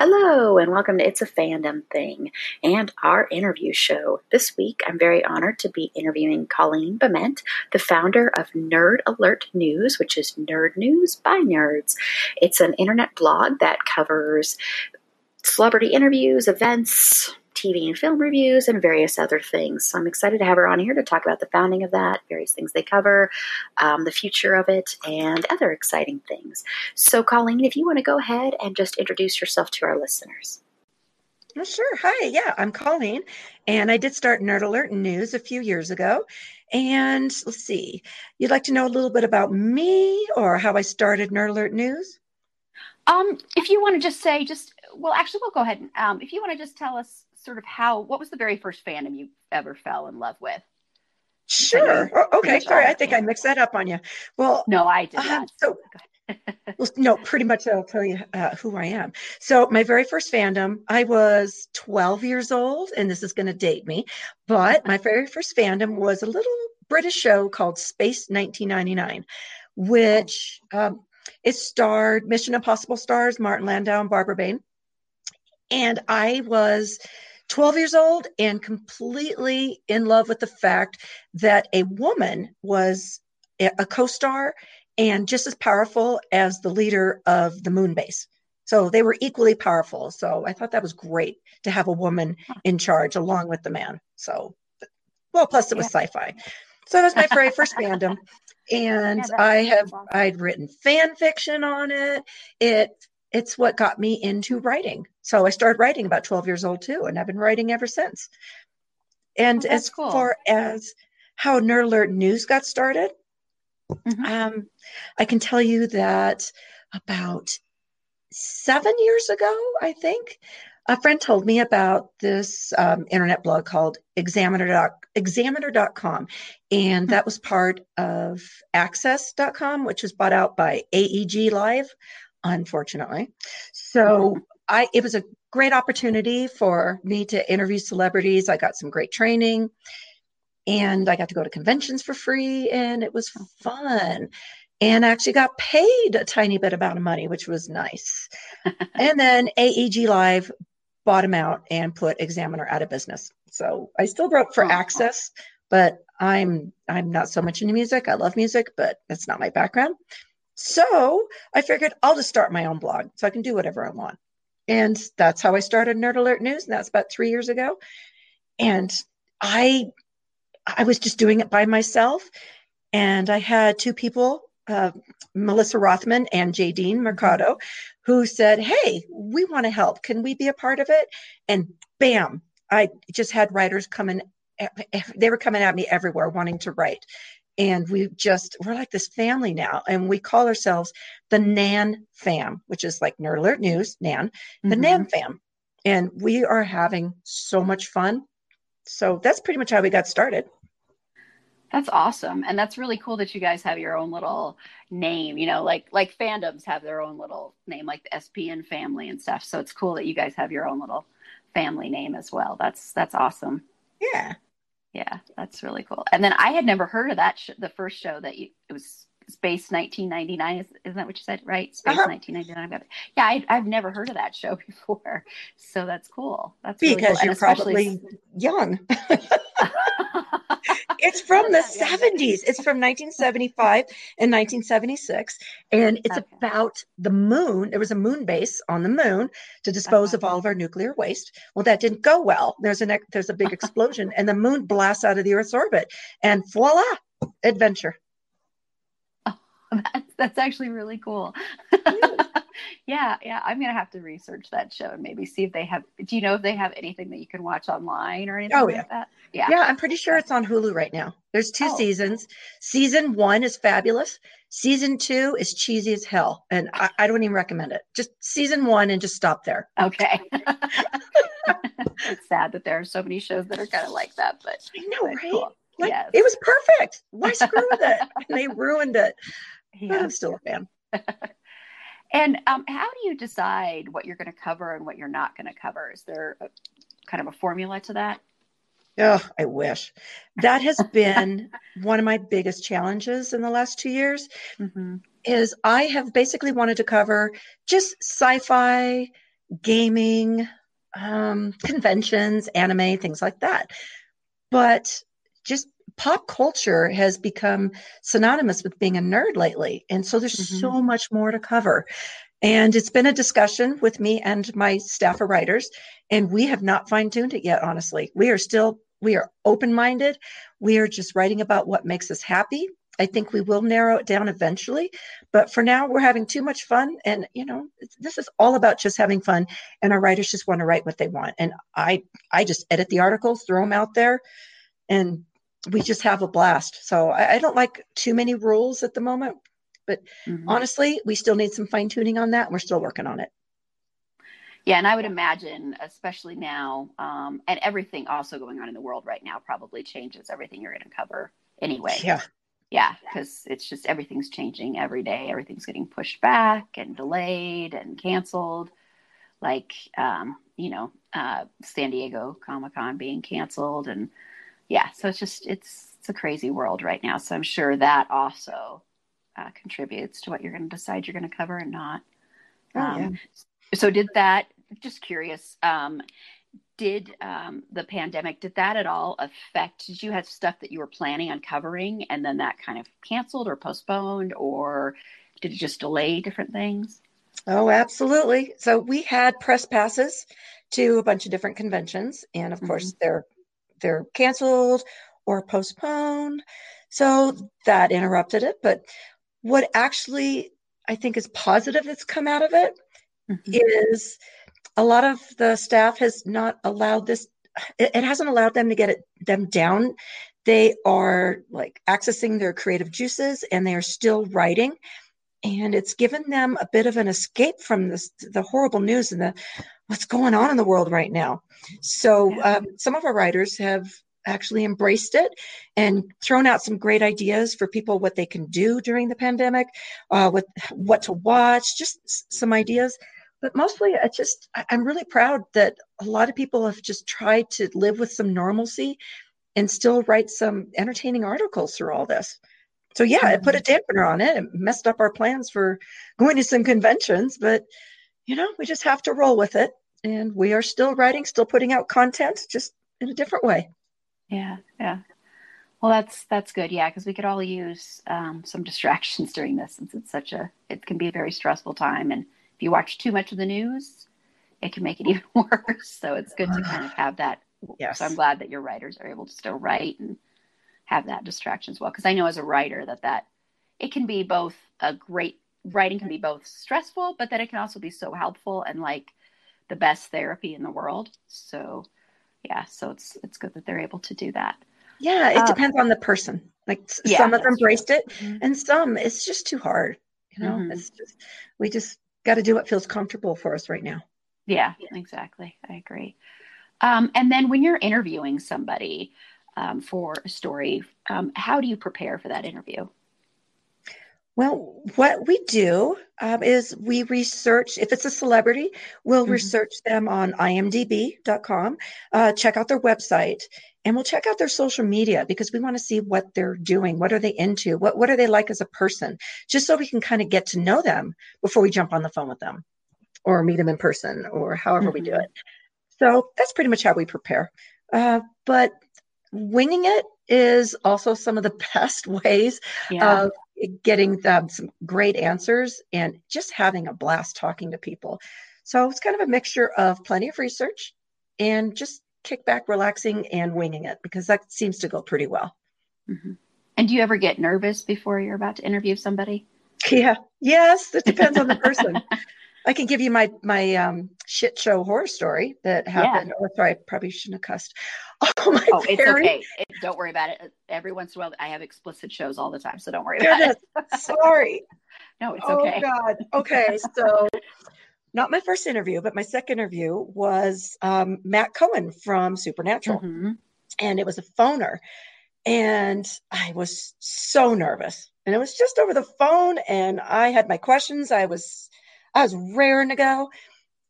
Hello, and welcome to It's a Fandom Thing and our interview show. This week, I'm very honored to be interviewing Colleen Bement, the founder of Nerd Alert News, which is nerd news by nerds. It's an internet blog that covers celebrity interviews, events, TV and film reviews, and various other things. So I'm excited to have her on here to talk about the founding of that, various things they cover, um, the future of it, and other exciting things. So, Colleen, if you want to go ahead and just introduce yourself to our listeners. Well, sure. Hi. Yeah, I'm Colleen, and I did start Nerd Alert News a few years ago. And let's see, you'd like to know a little bit about me or how I started Nerd Alert News? Um, if you want to just say, just well, actually, we'll go ahead and um, if you want to just tell us sort of how what was the very first fandom you ever fell in love with? Sure. Oh, okay. Sorry, I think I mixed that up on you. Well, no, I did not. Um, so, well, no, pretty much I'll tell you uh, who I am. So, my very first fandom, I was 12 years old, and this is going to date me, but my very first fandom was a little British show called Space 1999, which um, it starred Mission Impossible stars Martin Landau and Barbara Bain. And I was 12 years old and completely in love with the fact that a woman was a co-star and just as powerful as the leader of the moon base. So they were equally powerful. So I thought that was great to have a woman in charge along with the man. So, well, plus it was yeah. sci-fi. So that was my very first fandom. And yeah, I have I'd written fan fiction on it. It it's what got me into writing. So I started writing about 12 years old too, and I've been writing ever since. And oh, as cool. far as how Nerd Alert News got started, mm-hmm. um, I can tell you that about seven years ago, I think, a friend told me about this um, internet blog called Examiner, examiner.com. And hmm. that was part of AXS.com, which was bought out by AEG Live unfortunately. So I it was a great opportunity for me to interview celebrities. I got some great training and I got to go to conventions for free and it was oh. fun. And I actually got paid a tiny bit amount of money, which was nice. and then AEG Live bought him out and put Examiner out of business. So I still wrote for oh. AXS, but I'm I'm not so much into music. I love music, but that's not my background. So I figured I'll just start my own blog so I can do whatever I want. And that's how I started Nerd Alert News. And that's about three years ago. And I I was just doing it by myself. And I had two people, uh, Melissa Rothman and Jadine mm-hmm. Mercado, who said, Hey, we want to help. Can we be a part of it? And bam, I just had writers coming. Eh, eh, they were coming at me everywhere wanting to write and we just we're like this family now and we call ourselves the nan fam which is like nerd alert news nan the mm-hmm. nan fam. And we are having so much fun. So that's pretty much how we got started. That's awesome. And that's really cool that you guys have your own little name you know like like fandoms have their own little name like the spn family and stuff. So it's cool that you guys have your own little family name as well. That's that's awesome. Yeah yeah, that's really cool. And then I had never heard of that. Sh- the first show that you it was Space 1999. Is, isn't that what you said? Right? Space uh-huh. 1999. Yeah, I, have never heard of that show before. So that's cool. That's because really cool. you're probably young. it's from the 70s. It's from 1975 and 1976. And it's okay. about the moon. There was a moon base on the moon to dispose of uh-huh. all of our nuclear waste. Well, that didn't go well. There's an there's a big explosion and the moon blasts out of the Earth's orbit. And voila, adventure. that's, that's actually really cool. yeah, yeah. I'm gonna have to research that show and maybe see if they have. Do you know if they have anything that you can watch online or oh, anything oh, yeah. that? Yeah, yeah. I'm pretty sure it's on Hulu right now. There's two oh. seasons. Season one is fabulous. Season two is cheesy as hell, and I, I don't even recommend it. Just season one and just stop there. Okay. it's sad that there are so many shows that are kind of like that, but I know, right? Cool. Like, yes. It was perfect. Why screw with it? And they ruined it. Yeah. But I'm still a fan. And um, how do you decide what you're going to cover and what you're not going to cover? Is there a, kind of a formula to that? Oh, I wish. That has been one of my biggest challenges in the last two years. Mm-hmm. Is I have basically wanted to cover just sci-fi, gaming, um, conventions, anime, things like that. But just pop culture has become synonymous with being a nerd lately. And so there's mm-hmm. so much more to cover. And it's been a discussion with me and my staff of writers, and we have not fine tuned it yet, honestly. We are still, we are open minded. We are just writing about what makes us happy. I think we will narrow it down eventually, but for now we're having too much fun. And, you know, this is all about just having fun. And our writers just want to write what they want. And I, I just edit the articles, throw them out there and we just have a blast. So I, I don't like too many rules at the moment, but mm-hmm. honestly, we still need some fine tuning on that. we're still working on it. Yeah, and I would imagine, especially now, um, and everything also going on in the world right now probably changes everything you're going to cover anyway. Yeah. Yeah, because it's just everything's changing every day. Everything's getting pushed back and delayed and canceled. Like, um, you know, uh, San Diego Comic Con being canceled and yeah, so it's just it's it's a crazy world right now. So I'm sure that also uh, contributes to what you're going to decide you're going to cover and not. Oh, um, yeah. So did that? Just curious. Um, did um, the pandemic did that at all affect? Did you have stuff that you were planning on covering and then that kind of canceled or postponed, or did it just delay different things? Oh, absolutely. So we had press passes to a bunch of different conventions, and of mm-hmm. course, they're they're canceled or postponed. So that interrupted it. But what actually I think is positive that's come out of it mm-hmm. is a lot of the staff has not allowed this it, it hasn't allowed them to get it them down they are like accessing their creative juices and they are still writing and it's given them a bit of an escape from this the horrible news and the what's going on in the world right now. So um, some of our writers have actually embraced it and thrown out some great ideas for people what they can do during the pandemic, uh, with what to watch, just some ideas. But mostly, I just I'm really proud that a lot of people have just tried to live with some normalcy and still write some entertaining articles through all this. So yeah, it put a mm-hmm. dampener on it. It messed up our plans for going to some conventions, but you know, we just have to roll with it. And we are still writing, still putting out content, just in a different way. Yeah, yeah. Well, that's that's good. Yeah, because we could all use um, some distractions during this, since it's such a it can be a very stressful time. And if you watch too much of the news, it can make it even worse. So it's good to kind of have that. Yes. So I'm glad that your writers are able to still write and have that distraction as well. Because I know as a writer that that it can be both a great writing can be both stressful, but that it can also be so helpful and like the best therapy in the world. So yeah, so it's it's good that they're able to do that. Yeah, it um, depends on the person. Like yeah, some have embraced true. it, mm-hmm. and some it's just too hard. You know, mm-hmm. it's just we just got to do what feels comfortable for us right now. Yeah, exactly. I agree. Um, and then when you're interviewing somebody um, for a story, um, how do you prepare for that interview? Well, what we do um, is we research, if it's a celebrity, we'll mm-hmm. research them on imdb.com, uh, check out their website, and we'll check out their social media because we want to see what they're doing. What are they into? What, what are they like as a person? Just so we can kind of get to know them before we jump on the phone with them or meet them in person or however mm-hmm. we do mm-hmm. it. So that's pretty much how we prepare. Uh, but winging it is also some of the best ways yeah. of getting them some great answers and just having a blast talking to people. So it's kind of a mixture of plenty of research and just kick back, relaxing, and winging it because that seems to go pretty well. Mm-hmm. And do you ever get nervous before you're about to interview somebody? Yeah. Yes, it depends on the person. I can give you my my um, shit show horror story that happened. Yeah. Oh, sorry, I probably shouldn't have cussed. Oh my! Oh, it's okay. It, don't worry about it. Every once in a while, I have explicit shows all the time, so don't worry about it. sorry. No, it's okay. Oh God. Okay, so not my first interview, but my second interview was um, Matt Cohen from Supernatural, mm-hmm. and it was a phoner, and I was so nervous, and it was just over the phone, and I had my questions. I was I was raring to go,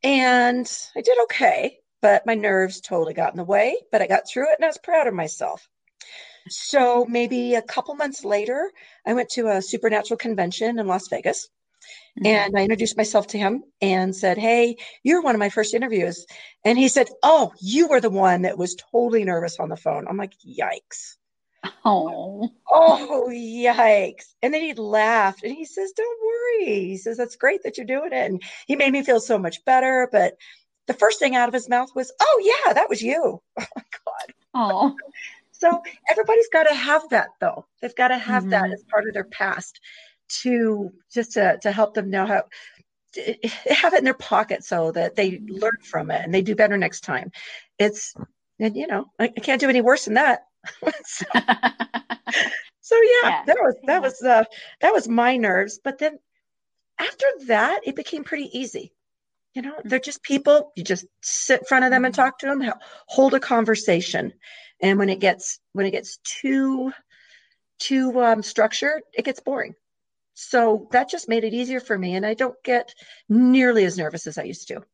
and I did okay, but my nerves totally got in the way. But I got through it, and I was proud of myself. So maybe a couple months later, I went to a supernatural convention in Las Vegas. Mm-hmm. And I introduced myself to him and said, Hey, you're one of my first interviews. And he said, Oh, you were the one that was totally nervous on the phone. I'm like, Yikes. Oh. Oh, yikes. And then he laughed and he says, Don't worry. He says, That's great that you're doing it. And he made me feel so much better. But the first thing out of his mouth was, Oh, yeah, that was you. Oh, my God. Oh. So everybody's got to have that, though. They've got to have mm-hmm. that as part of their past to just to, to help them know how have it in their pocket so that they learn from it and they do better next time. It's and you know I, I can't do any worse than that. So, so yeah, yeah, that was that was uh, that was my nerves. But then after that, it became pretty easy. You know, they're just people. You just sit in front of them and mm-hmm. talk to them, hold a conversation. And when it gets when it gets too too um, structured, it gets boring. So that just made it easier for me. And I don't get nearly as nervous as I used to.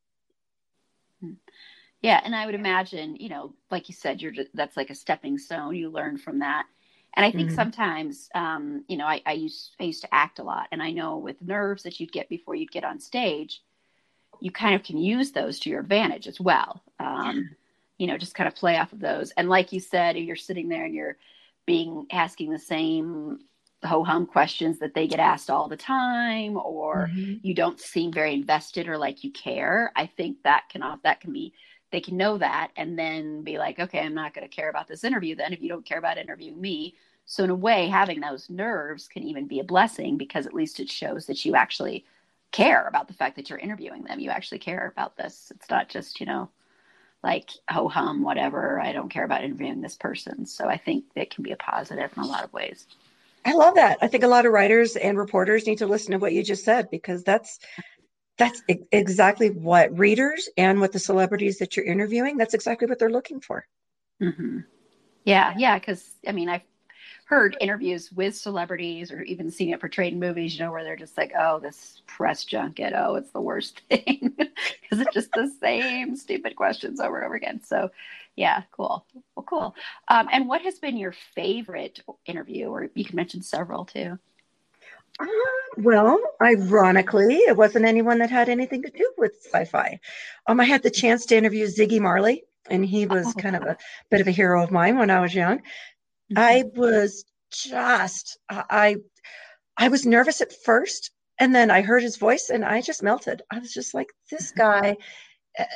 Yeah. And I would imagine, you know, like you said, you're just, that's like a stepping stone. You learn from that. And I think mm-hmm. sometimes, um, you know, I, I used I used to act a lot, and I know with nerves that you'd get before you'd get on stage, you kind of can use those to your advantage as well. Um, you know, just kind of play off of those. And like you said, you're sitting there and you're being asking the same ho hum questions that they get asked all the time or mm-hmm. you don't seem very invested or like you care i think that can that can be they can know that and then be like okay i'm not going to care about this interview then if you don't care about interviewing me. So in a way having those nerves can even be a blessing because at least it shows that you actually care about the fact that you're interviewing them. You actually care about this. It's not just you know like ho hum whatever. I don't care about interviewing this person. So i think it can be a positive in a lot of ways. I love that. I think a lot of writers and reporters need to listen to what you just said because that's that's exactly what readers and what the celebrities that you're interviewing that's exactly what they're looking for mm-hmm. yeah yeah because i mean i've heard interviews with celebrities or even seen it portrayed in movies you know where they're just like oh this press junket oh it's the worst thing because it's just the same stupid questions over and over again so yeah, cool. Well, cool. Um, and what has been your favorite interview, or you can mention several too? Uh, well, ironically, it wasn't anyone that had anything to do with sci-fi. Um, I had the chance to interview Ziggy Marley, and he was oh, kind of a bit of a hero of mine when I was young. Mm-hmm. I was just I I was nervous at first, and then I heard his voice, and I just melted. I was just like, this mm-hmm. guy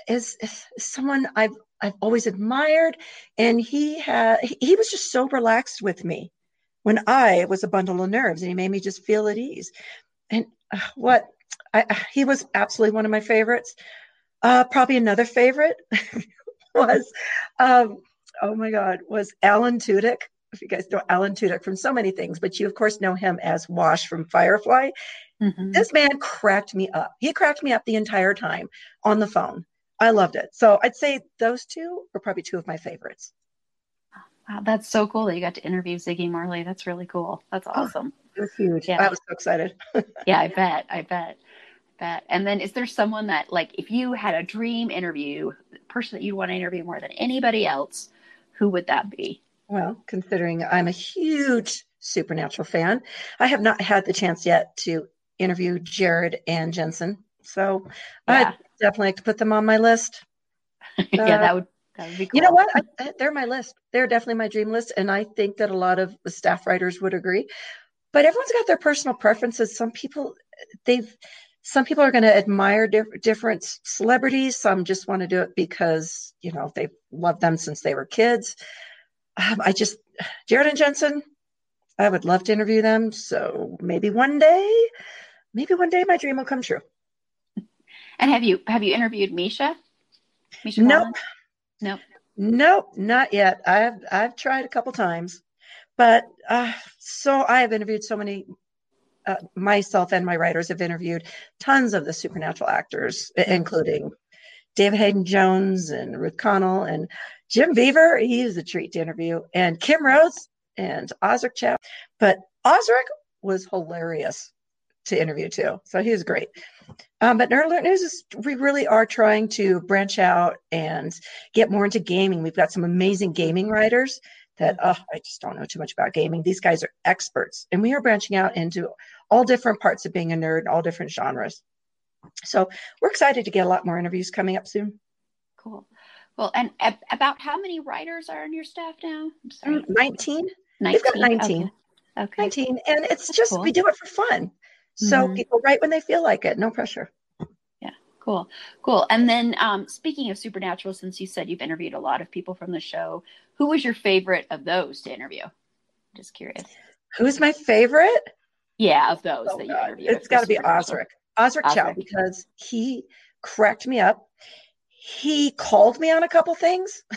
is, is someone I've I've always admired. And he had he was just so relaxed with me when I was a bundle of nerves, and he made me just feel at ease. And uh, what I, he was absolutely one of my favorites. Uh, probably another favorite was, um, oh my God, was Alan Tudyk. If you guys know Alan Tudyk from so many things, but you of course know him as Wash from Firefly. Mm-hmm. This man cracked me up. He cracked me up the entire time on the phone. I loved it. So I'd say those two are probably two of my favorites. Wow, that's so cool that you got to interview Ziggy Marley. That's really cool. That's oh, awesome. Oh, it was huge. Yeah. I was so excited. yeah, I bet. I bet. I bet. And then is there someone that like if you had a dream interview, person that you'd want to interview more than anybody else, who would that be? Well, considering I'm a huge supernatural fan, I have not had the chance yet to interview Jared and Jensen. So yeah. I'd definitely like to put them on my list. yeah, uh, that would that would be cool. You know what? I, they're my list. They're definitely my dream list, and I think that a lot of the staff writers would agree. But everyone's got their personal preferences. Some people they've some people are going to admire diff- different celebrities. Some just want to do it because you know they've loved them since they were kids. Um, I just Jared and Jensen, I would love to interview them. So maybe one day, maybe one day my dream will come true. And have you have you interviewed Misha? Misha nope. Nope. Nope, not yet. I've I've tried a couple times, but uh, so I have interviewed so many. Uh, myself and my writers have interviewed tons of the supernatural actors, including David Haydn-Jones and Ruth Connell and Jim Beaver. He's a treat to interview, and Kim Rhodes and Osric Chau. But Osric was hilarious to interview too, so he was great. Um, but Nerd Alert News is we really are trying to branch out and get more into gaming. We've got some amazing gaming writers that oh, I just don't know too much about gaming. These guys are experts, and we are branching out into all different parts of being a nerd, all different genres. So we're excited to get a lot more interviews coming up soon. Cool. Well, and ab- about how many writers are on your staff now? I'm sorry. 19. 19. We've got 19. Okay. okay. 19. And it's That's just, cool. we do it for fun. So mm-hmm. people write when they feel like it, no pressure. Yeah, cool, cool. And then um, speaking of Supernatural, since you said you've interviewed a lot of people from the show, who was your favorite of those to interview? Just curious. Who's my favorite? Yeah, of those oh, that you interviewed. It's got to be Osric. Osric Chau because he cracked me up. He called me on a couple things.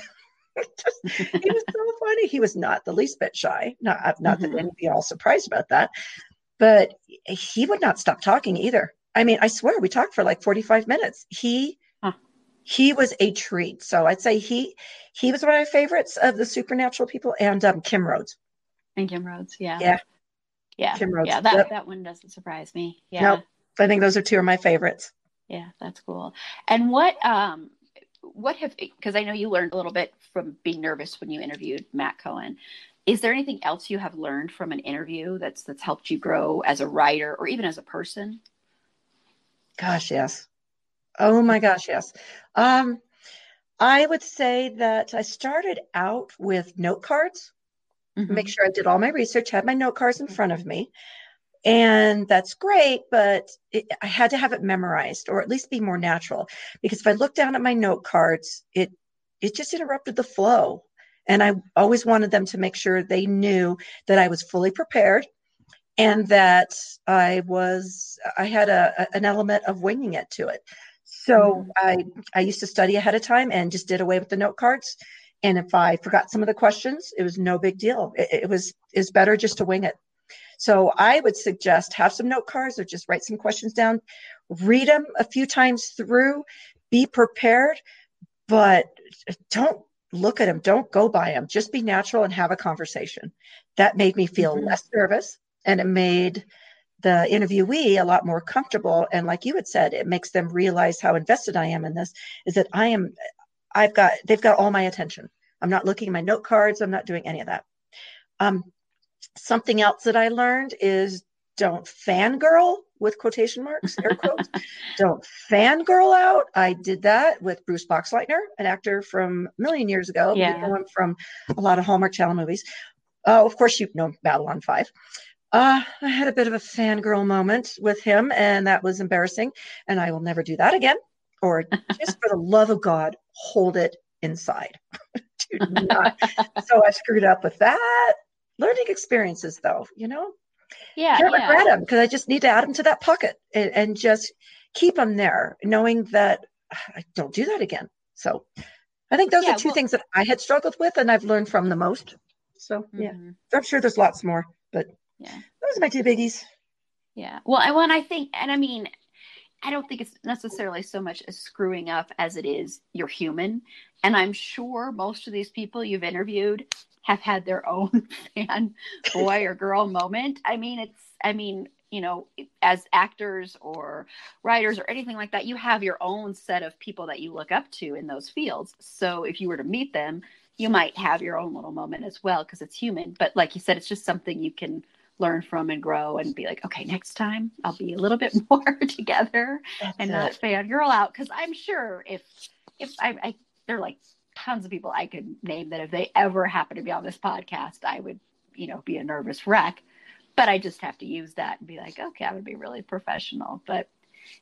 Just, he was so funny. He was not the least bit shy. Not, not mm-hmm. that anyone be all surprised about that, but he would not stop talking either. I mean, I swear we talked for like 45 minutes. He huh. he was a treat. So I'd say he he was one of my favorites of the supernatural people and um, Kim Rhodes. And Kim Rhodes, yeah. Yeah. Yeah. Kim Rhodes. Yeah, that, yep. that one doesn't surprise me. Yeah. Nope. I think those are two of my favorites. Yeah, that's cool. And what um what have because I know you learned a little bit from being nervous when you interviewed Matt Cohen is there anything else you have learned from an interview that's that's helped you grow as a writer or even as a person? Gosh yes. Oh my gosh yes. Um i would say that i started out with note cards mm-hmm. make sure i did all my research had my note cards in front of me. And that's great but it, i had to have it memorized or at least be more natural because if i looked down at my note cards it it just interrupted the flow and I always wanted them to make sure they knew that I was fully prepared and that I was, I had a, an element of winging it to it. So mm-hmm. I, I used to study ahead of time and just did away with the note cards. And if I forgot some of the questions, it was no big deal. It, it was, is better just to wing it. So I would suggest have some note cards or just write some questions down, read them a few times through, be prepared, but don't look at them. Don't go by them. Just be natural and have a conversation. That made me feel mm-hmm. less nervous and it made the interviewee a lot more comfortable. And like you had said, it makes them realize how invested I am in this is that I am, I've got, they've got all my attention. I'm not looking at my note cards. I'm not doing any of that. Um, something else that I learned is don't fangirl with quotation marks, air quotes. Don't fangirl out. I did that with Bruce Boxleitner, an actor from a million years ago. Yeah. One from a lot of Hallmark Channel movies. Uh, of course, you know Babylon 5. Uh, I had a bit of a fangirl moment with him, and that was embarrassing. And I will never do that again. Or just for the love of God, hold it inside. do not. so I screwed up with that. Learning experiences, though, you know, yeah, can't yeah. regret them because I just need to add them to that pocket and, and just keep them there, knowing that I don't do that again. So I think those yeah, are two well, things that I had struggled with and I've learned from the most. So yeah, mm-hmm. I'm sure there's lots more, but yeah, those are my two biggies. Yeah. Well, I want, I think, and I mean, I don't think it's necessarily so much as screwing up as it is you're human. And I'm sure most of these people you've interviewed have had their own fan boy or girl moment. I mean, it's, I mean, you know, as actors or writers or anything like that, you have your own set of people that you look up to in those fields. So if you were to meet them, you might have your own little moment as well because it's human. But like you said, it's just something you can learn from and grow and be like, okay, next time I'll be a little bit more together That's and it. not fan girl out. Cause I'm sure if, if I, I, they're like tons of people I could name that if they ever happen to be on this podcast, I would, you know, be a nervous wreck. But I just have to use that and be like, okay, I would be really professional. But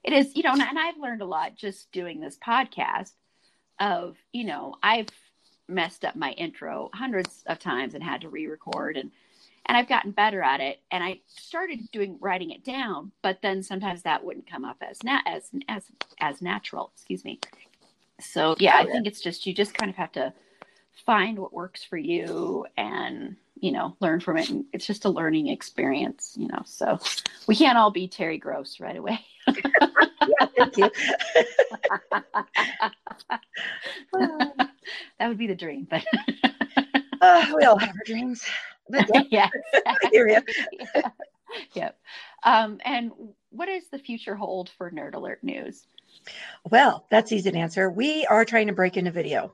it is, you know, and I've learned a lot just doing this podcast of, you know, I've messed up my intro hundreds of times and had to re-record and and I've gotten better at it. And I started doing writing it down, but then sometimes that wouldn't come up as na- as as as natural. Excuse me. So yeah, I think it's just you just kind of have to find what works for you and you know learn from it. And it's just a learning experience you know so we can't all be terry gross right away. Yeah, thank you that would be the dream but uh, we all have our dreams. But yeah, I yeah. yep. Um, and what does the future hold for nerd alert news well that's easy to answer we are trying to break into video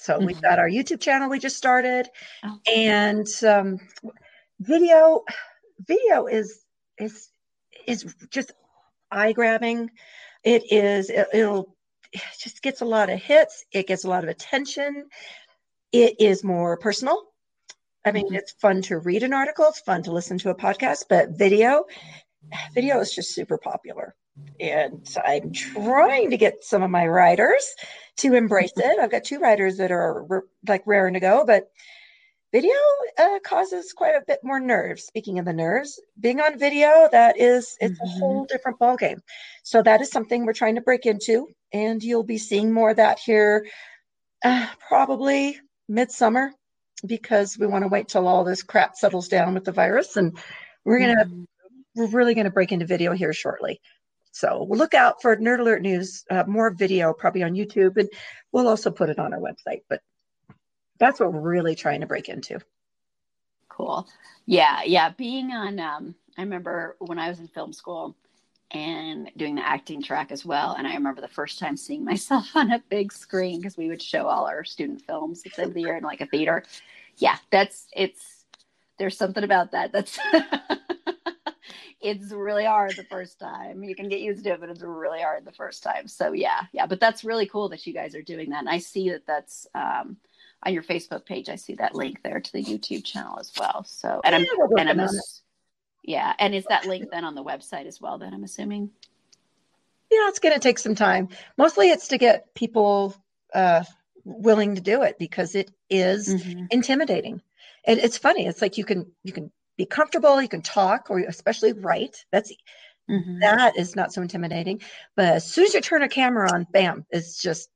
so mm-hmm. we've got our YouTube channel we just started, oh. and um, video. Video is is is just eye grabbing. It is. It, it'll it just gets a lot of hits. It gets a lot of attention. It is more personal. I mean, mm-hmm. it's fun to read an article. It's fun to listen to a podcast, but video, video is just super popular. And I'm trying to get some of my writers to embrace it. I've got two writers that are like raring to go, but video uh, causes quite a bit more nerves. Speaking of the nerves, being on video, that is, it's mm-hmm. a whole different ballgame. So that is something we're trying to break into, and you'll be seeing more of that here uh, probably midsummer because we want to wait till all this crap settles down with the virus, and we're gonna, mm-hmm. we're really gonna break into video here shortly. So we'll look out for Nerd Alert News, uh, more video probably on YouTube, and we'll also put it on our website. But that's what we're really trying to break into. Cool. Yeah, yeah. Being on, um, I remember when I was in film school and doing the acting track as well. And I remember the first time seeing myself on a big screen because we would show all our student films at the end of the year in like a theater. Yeah, that's it's there's something about that. That's it's really hard the first time. You can get used to it, but it's really hard the first time. So yeah, yeah. But that's really cool that you guys are doing that. And I see that that's um, on your Facebook page. I see that link there to the YouTube channel as well. So and I'm and I'm yeah. And is that link then on the website as well? Then I'm assuming. Yeah, it's going to take some time. Mostly, it's to get people uh, willing to do it because it is mm-hmm. intimidating. And it's funny. It's like you can you can be comfortable, you can talk, or especially write. That's mm-hmm. that is not so intimidating. But as soon as you turn a camera on, bam, it's just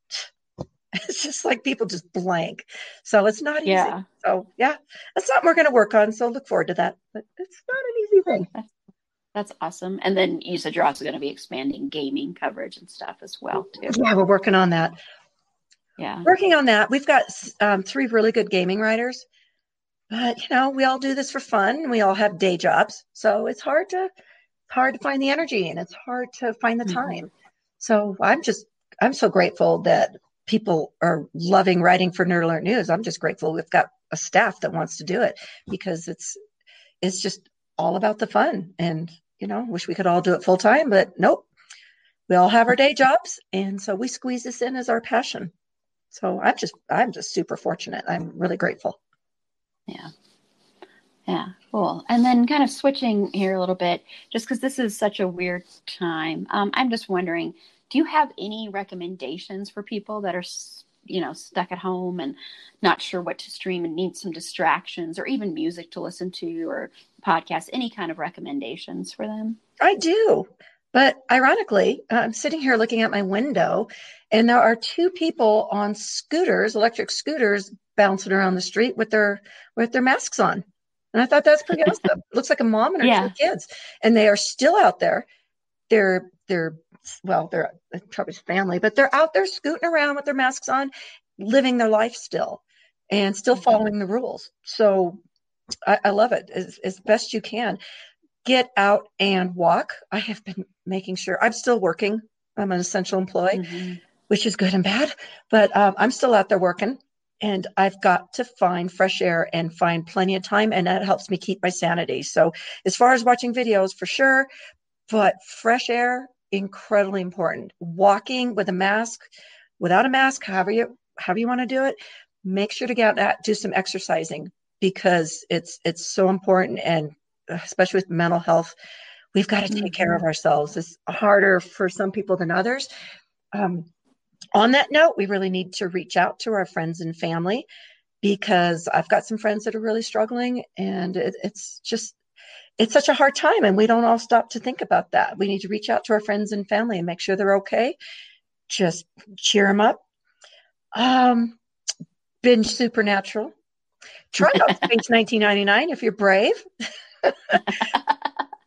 it's just like people just blank. So it's not easy. Yeah. So yeah, that's something we're going to work on. So look forward to that. But it's not an easy thing. That's, that's awesome. And then you said you're also going to be expanding gaming coverage and stuff as well too. Yeah, we're working on that. Yeah, working on that. We've got um, three really good gaming writers but you know we all do this for fun. We all have day jobs. So it's hard to hard to find the energy and it's hard to find the mm-hmm. time. Mm-hmm. so i'm just i'm so grateful that people are loving writing for nerd alert news. I'm just grateful we've got a staff that wants to do it because it's it's just all about the fun and you know wish we could all do it full time but nope. We all have our day jobs and so we squeeze this in as our passion. So i'm just i'm just super fortunate. I'm really grateful yeah. Yeah, cool. And then kind of switching here a little bit, just because this is such a weird time, um, I'm just wondering do you have any recommendations for people that are, you know, stuck at home and not sure what to stream and need some distractions or even music to listen to or podcasts? Any kind of recommendations for them? I do. But ironically, I'm sitting here looking at my window, and there are two people on scooters, electric scooters, bouncing around the street with their with their masks on. And I thought that's pretty awesome. It looks like a mom and her yeah. two kids, and they are still out there. They're they're well, they're probably family, but they're out there scooting around with their masks on, living their life still, and still mm-hmm. following the rules. So I, I love it as, as best you can. Get out and walk. I have been making sure I'm still working. I'm an essential employee, mm-hmm. which is good and bad, but um, I'm still out there working and I've got to find fresh air and find plenty of time, and that helps me keep my sanity. So, as far as watching videos, for sure, but fresh air incredibly important. Walking with a mask, without a mask, however you however you want to do it, make sure to get out, do some exercising because it's it's so important, and especially with mental health, we've got to take care of mm-hmm. ourselves. It's harder for some people than others. Um, on that note, we really need to reach out to our friends and family because I've got some friends that are really struggling and it, it's just, it's such a hard time and we don't all stop to think about that. We need to reach out to our friends and family and make sure they're okay. Just cheer them up. Um, binge Supernatural. Try out Space 1999 if you're brave.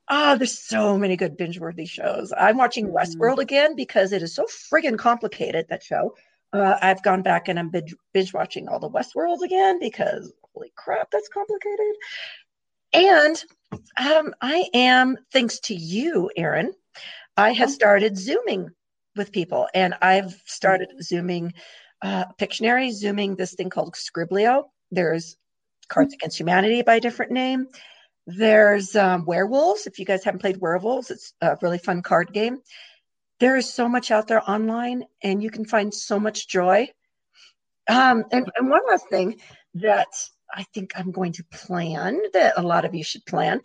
Oh, there's so many good binge worthy shows. I'm watching mm-hmm. Westworld again because it is so friggin' complicated, that show. Uh, I've gone back and I'm binge, binge watching all the Westworlds again because holy crap, that's complicated. And um, I am, thanks to you, Erin, I have started Zooming with people and I've started mm-hmm. Zooming uh, Pictionary, Zooming this thing called Skribbl.io. There's Cards Against Humanity by a different name. There's um, Werewolves. If you guys haven't played Werewolves, it's a really fun card game. There is so much out there online, and you can find so much joy. Um, and, and one last thing that I think I'm going to plan that a lot of you should plan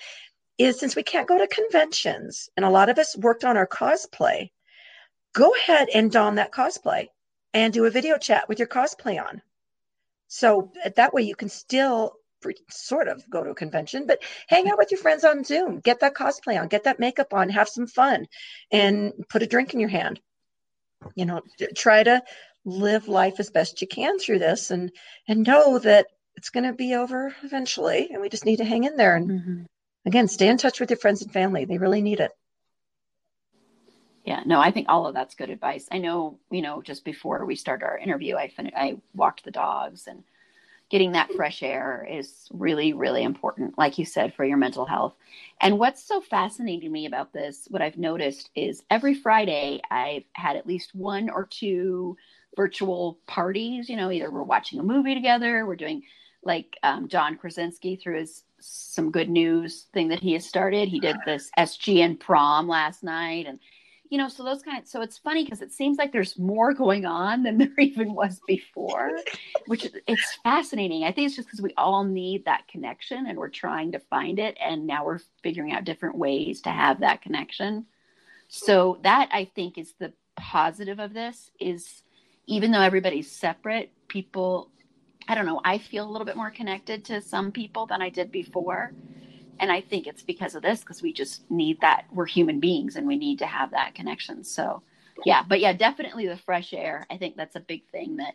is since we can't go to conventions and a lot of us worked on our cosplay, go ahead and don that cosplay and do a video chat with your cosplay on. So that way you can still sort of go to a convention, but hang out with your friends on Zoom, get that cosplay on, get that makeup on, have some fun, and put a drink in your hand. You know, try to live life as best you can through this, and and know that it's going to be over eventually, and we just need to hang in there. And mm-hmm. again, stay in touch with your friends and family; they really need it. Yeah, no, I think all of that's good advice. I know, you know, just before we start our interview, I fin- I walked the dogs and getting that fresh air is really, really important, like you said, for your mental health. And what's so fascinating to me about this, what I've noticed is every Friday I've had at least one or two virtual parties. You know, either we're watching a movie together, we're doing like um, John Krasinski through his some good news thing that he has started. He did this SGN prom last night, and you know, so those kind of, so it's funny because it seems like there's more going on than there even was before, which it's fascinating. I think it's just because we all need that connection and we're trying to find it. And now we're figuring out different ways to have that connection. So that I think is the positive of this is even though everybody's separate, people, I don't know, I feel a little bit more connected to some people than I did before and i think it's because of this because we just need that. We're human beings and we need to have that connection. So yeah but yeah definitely the fresh air. I think that's a big thing that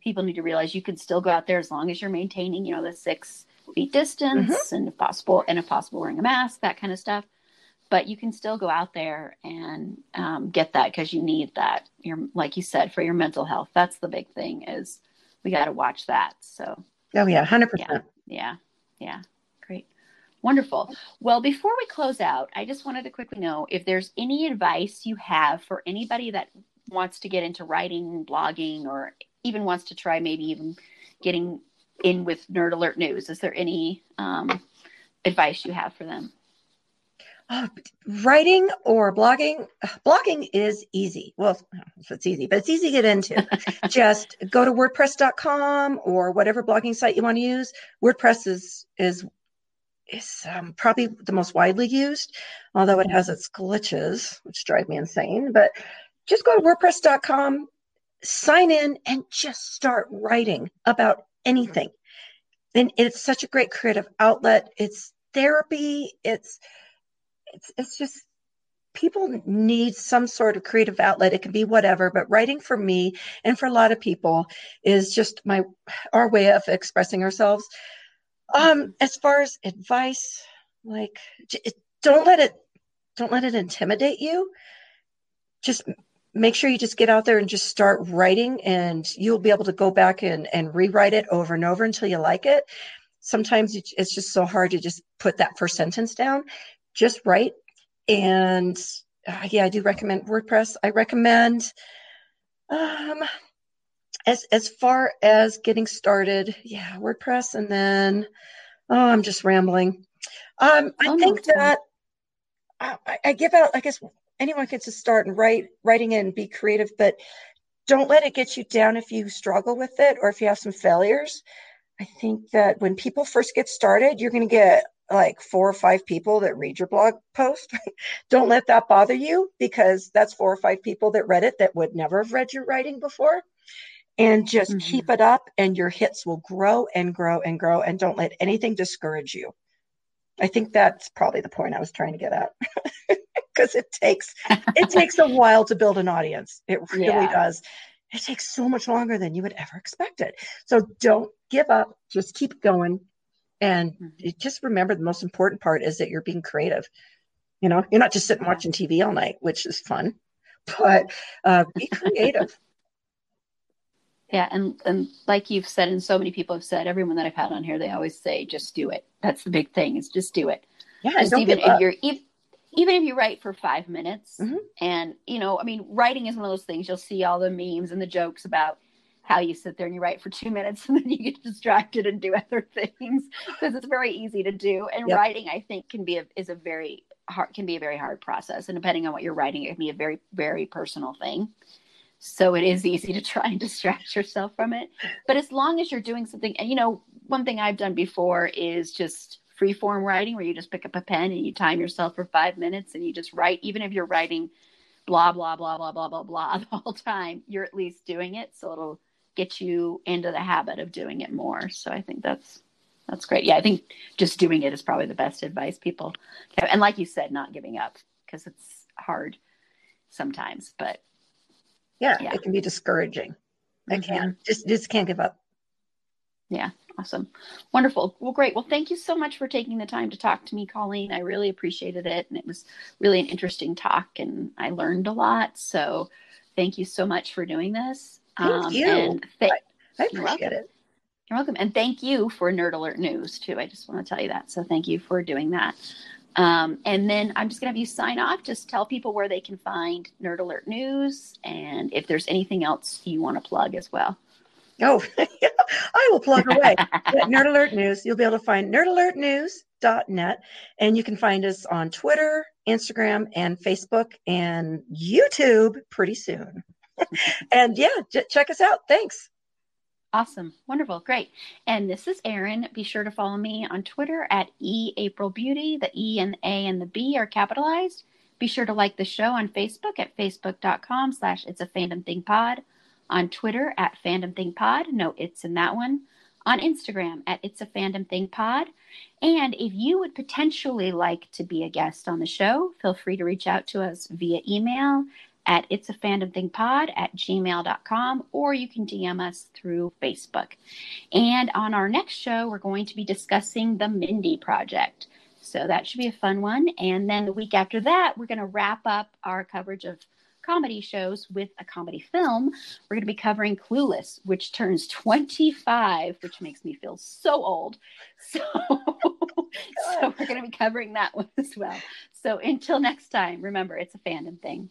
people need to realize. You can still go out there as long as you're maintaining you know the six feet distance mm-hmm. and if possible and if possible wearing a mask that kind of stuff. But you can still go out there and um, get that because you need that. You're like you said for your mental health that's the big thing is we got to watch that. So oh yeah 100% yeah yeah, yeah. Wonderful. Well, before we close out, I just wanted to quickly know if there's any advice you have for anybody that wants to get into writing, blogging, or even wants to try maybe even getting in with Nerd Alert News. Is there any um, advice you have for them? Uh, writing or blogging blogging is easy well it's easy but it's easy to get into just go to wordpress.com or whatever blogging site you want to use wordpress is is is um, probably the most widely used, although it has its glitches, which drive me insane. But just go to WordPress.com, sign in, and just start writing about anything. And it's such a great creative outlet. It's therapy. It's it's it's just people need some sort of creative outlet. It can be whatever, but writing for me and for a lot of people is just my our way of expressing ourselves. Um, as far as advice, like don't let it don't let it intimidate you. Just make sure you just get out there and just start writing and you'll be able to go back and, and rewrite it over and over until you like it. Sometimes it's just so hard to just put that first sentence down. Just write. And uh, yeah, I do recommend WordPress. I recommend um, as as far as getting started, yeah, WordPress, and then oh, I'm just rambling. Um, I oh, think no, that I, I, give out. I guess anyone gets to start and write writing and be creative, but don't let it get you down if you struggle with it or if you have some failures. I think that when people first get started, you're going to get like four or five people that read your blog post. don't let that bother you because that's four or five people that read it that would never have read your writing before and just Mhm. keep it up and your hits will grow and grow and grow and don't let anything discourage you. I think that's probably the point I was trying to get at. Because it takes it takes a while to build an audience. It really Yeah. does. It takes so much longer than you would ever expect it. So don't give up. Just keep going. And Mhm. just remember the most important part is that you're being creative. You know, you're not just sitting watching TV all night, which is fun, but uh, be creative. Yeah, and and like you've said, and so many people have said, everyone that I've had on here, they always say, just do it. That's the big thing is just do it. Yeah, even if you're even, even if you write for five minutes, Mhm. and you know, I mean, writing is one of those things. You'll see all the memes and the jokes about how you sit there and you write for two minutes and then you get distracted and do other things because it's very easy to do. And Yep. writing, I think, can be a, is a very hard can be a very hard process, and depending on what you're writing, it can be a very very personal thing. So it is easy to try and distract yourself from it. But as long as you're doing something, and you know, one thing I've done before is just free form writing where you just pick up a pen and you time yourself for five minutes and you just write, even if you're writing blah, blah, blah, blah, blah, blah, blah the whole time, you're at least doing it. So it'll get you into the habit of doing it more. So I think that's that's great. Yeah, I think just doing it is probably the best advice people have. And like you said, not giving up because it's hard sometimes, but yeah, yeah. it can be discouraging. I Mhm. can't just just can't give up. Yeah, awesome. Wonderful. Well, great. Well, thank you so much for taking the time to talk to me, Colleen. I really appreciated it. And it was really an interesting talk, and I learned a lot. So thank you so much for doing this. Thank you. And th- I You're appreciate it. you're welcome. And thank you for Nerd Alert News, too. I just want to tell you that. So thank you for doing that. Um, and then I'm just going to have you sign off. Just tell people where they can find Nerd Alert News and if there's anything else you want to plug as well. Oh, I will plug away. Nerd Alert News. You'll be able to find nerdalertnews.net. And you can find us on Twitter, Instagram, and Facebook and YouTube pretty soon. and yeah, j- check us out. Thanks. Awesome. Wonderful. Great. And this is Erin. Be sure to follow me on Twitter at eAprilBeauty. The E and A and the B are capitalized. Be sure to like the show on Facebook at facebook.com slash it's a fandom thing pod. On Twitter at fandom thing pod. No, it's in that one. On Instagram at it's a fandom thing pod. And if you would potentially like to be a guest on the show, feel free to reach out to us via email at it's a fandom thing pod at gmail.com or you can DM us through Facebook. And on our next show, we're going to be discussing the Mindy Project. So that should be a fun one. And then the week after that, we're going to wrap up our coverage of comedy shows with a comedy film. We're going to be covering Clueless, which turns 25, which makes me feel so old. So, so we're going to be covering that one as well. So until next time, remember, it's a fandom thing.